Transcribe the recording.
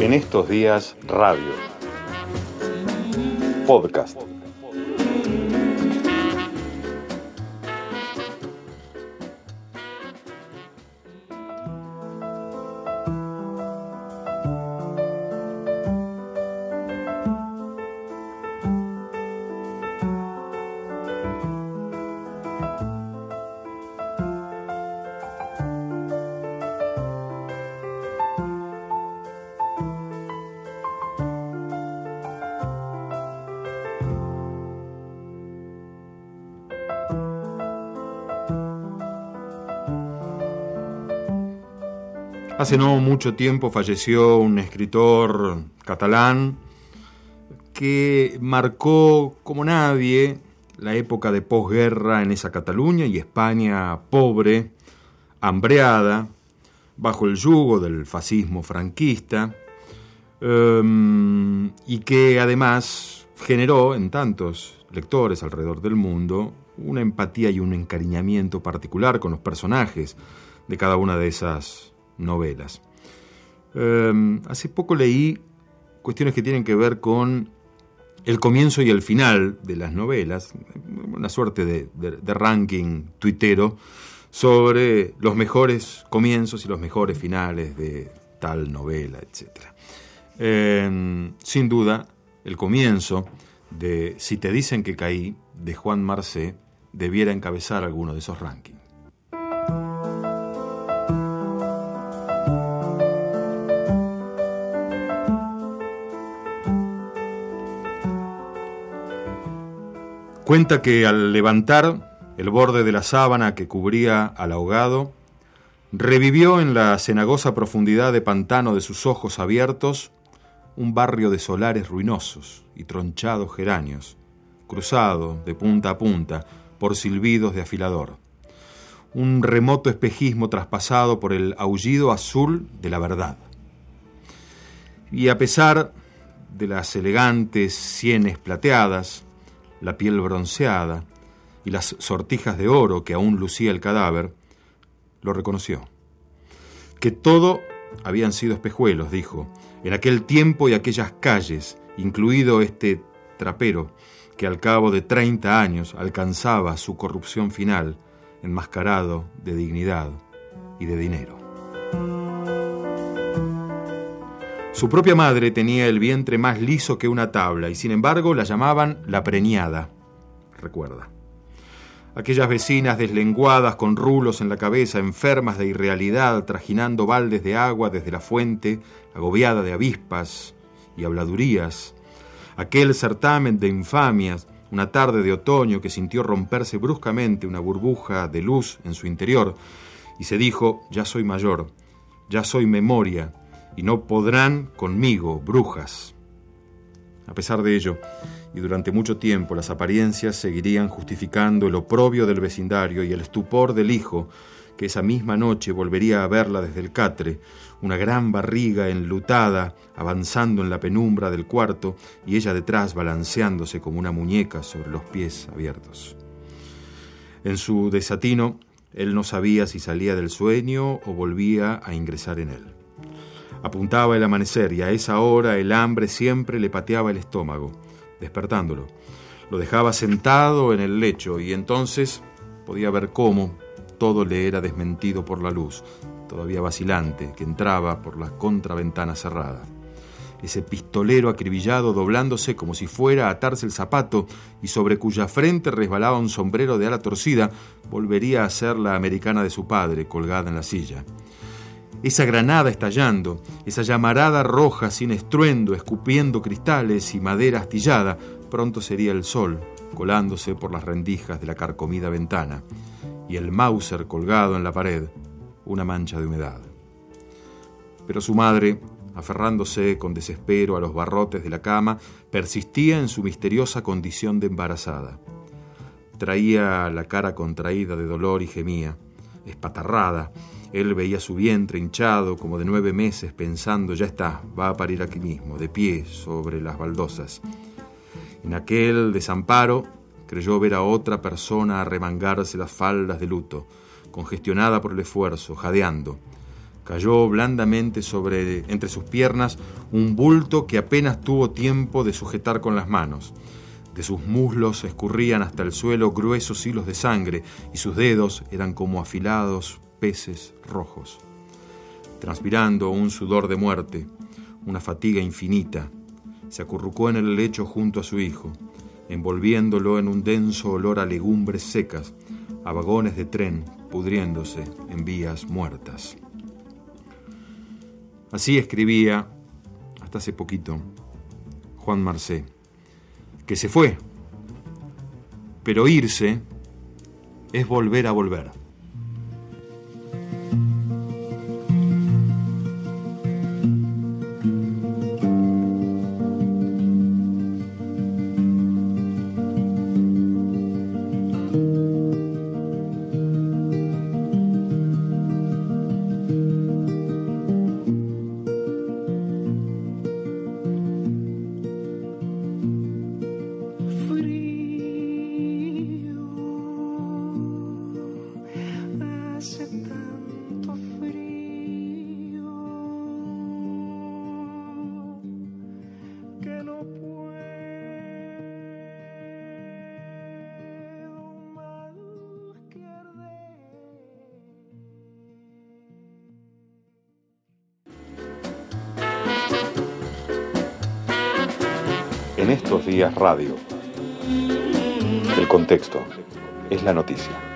En estos días, radio. Podcast. Hace no mucho tiempo falleció un escritor catalán que marcó como nadie la época de posguerra en esa Cataluña y España pobre, hambreada, bajo el yugo del fascismo franquista, em, y que además generó en tantos lectores alrededor del mundo una empatía y un encariñamiento particular con los personajes de cada una de esas novelas. Em, hace poco leí cuestiones que tienen que ver con el comienzo y el final de las novelas, una suerte de, ranking tuitero sobre los mejores comienzos y los mejores finales de tal novela, etc. Em, sin duda, el comienzo de Si te dicen que caí, de Juan Marcé, debiera encabezar alguno de esos rankings. Cuenta que al levantar el borde de la sábana que cubría al ahogado, revivió en la cenagosa profundidad de pantano de sus ojos abiertos un barrio de solares ruinosos y tronchados geranios, cruzado de punta a punta por silbidos de afilador. Un remoto espejismo traspasado por el aullido azul de la verdad. Y a pesar de las elegantes sienes plateadas, la piel bronceada y las sortijas de oro que aún lucía el cadáver, lo reconoció. Que todo habían sido espejuelos, dijo, en aquel tiempo y aquellas calles, incluido este trapero, que al cabo de 30 años alcanzaba su corrupción final, enmascarado de dignidad y de dinero. Su propia madre tenía el vientre más liso que una tabla y sin embargo la llamaban la preñada, recuerda. Aquellas vecinas deslenguadas con rulos en la cabeza, enfermas de irrealidad, trajinando baldes de agua desde la fuente, agobiada de avispas y habladurías. Aquel certamen de infamias, una tarde de otoño que sintió romperse bruscamente una burbuja de luz en su interior y se dijo, ya soy mayor, ya soy memoria, y no podrán conmigo, brujas. A pesar de ello, y durante mucho tiempo las apariencias seguirían justificando el oprobio del vecindario y el estupor del hijo, que esa misma noche volvería a verla desde el catre, una gran barriga enlutada avanzando en la penumbra del cuarto y ella detrás balanceándose como una muñeca sobre los pies abiertos. En su desatino, él no sabía si salía del sueño o volvía a ingresar en él. Apuntaba el amanecer y a esa hora el hambre siempre le pateaba el estómago, despertándolo. Lo dejaba sentado en el lecho y entonces podía ver cómo todo le era desmentido por la luz, todavía vacilante, que entraba por la contraventana cerrada. Ese pistolero acribillado doblándose como si fuera a atarse el zapato y sobre cuya frente resbalaba un sombrero de ala torcida, volvería a ser la americana de su padre, colgada en la silla esa granada estallando, esa llamarada roja sin estruendo, escupiendo cristales y madera astillada, pronto sería el sol colándose por las rendijas de la carcomida ventana, y el Mauser colgado en la pared, una mancha de humedad. Pero su madre, aferrándose con desespero a los barrotes de la cama, persistía en su misteriosa condición de embarazada. Traía la cara contraída de dolor y gemía, espatarrada, él veía su vientre hinchado como de nueve meses pensando, ya está, va a parir aquí mismo, de pie sobre las baldosas. En aquel desamparo creyó ver a otra persona arremangarse las faldas de luto, congestionada por el esfuerzo, jadeando. Cayó blandamente sobre entre sus piernas un bulto que apenas tuvo tiempo de sujetar con las manos. De sus muslos escurrían hasta el suelo gruesos hilos de sangre y sus dedos eran como afilados peces rojos. Transpirando un sudor de muerte, una fatiga infinita, se acurrucó en el lecho junto a su hijo, envolviéndolo en un denso olor a legumbres secas, a vagones de tren pudriéndose en vías muertas. Así escribía, hasta hace poquito, Juan Marcé, que se fue, pero irse es volver a volver. En estos días radio. El contexto es la noticia.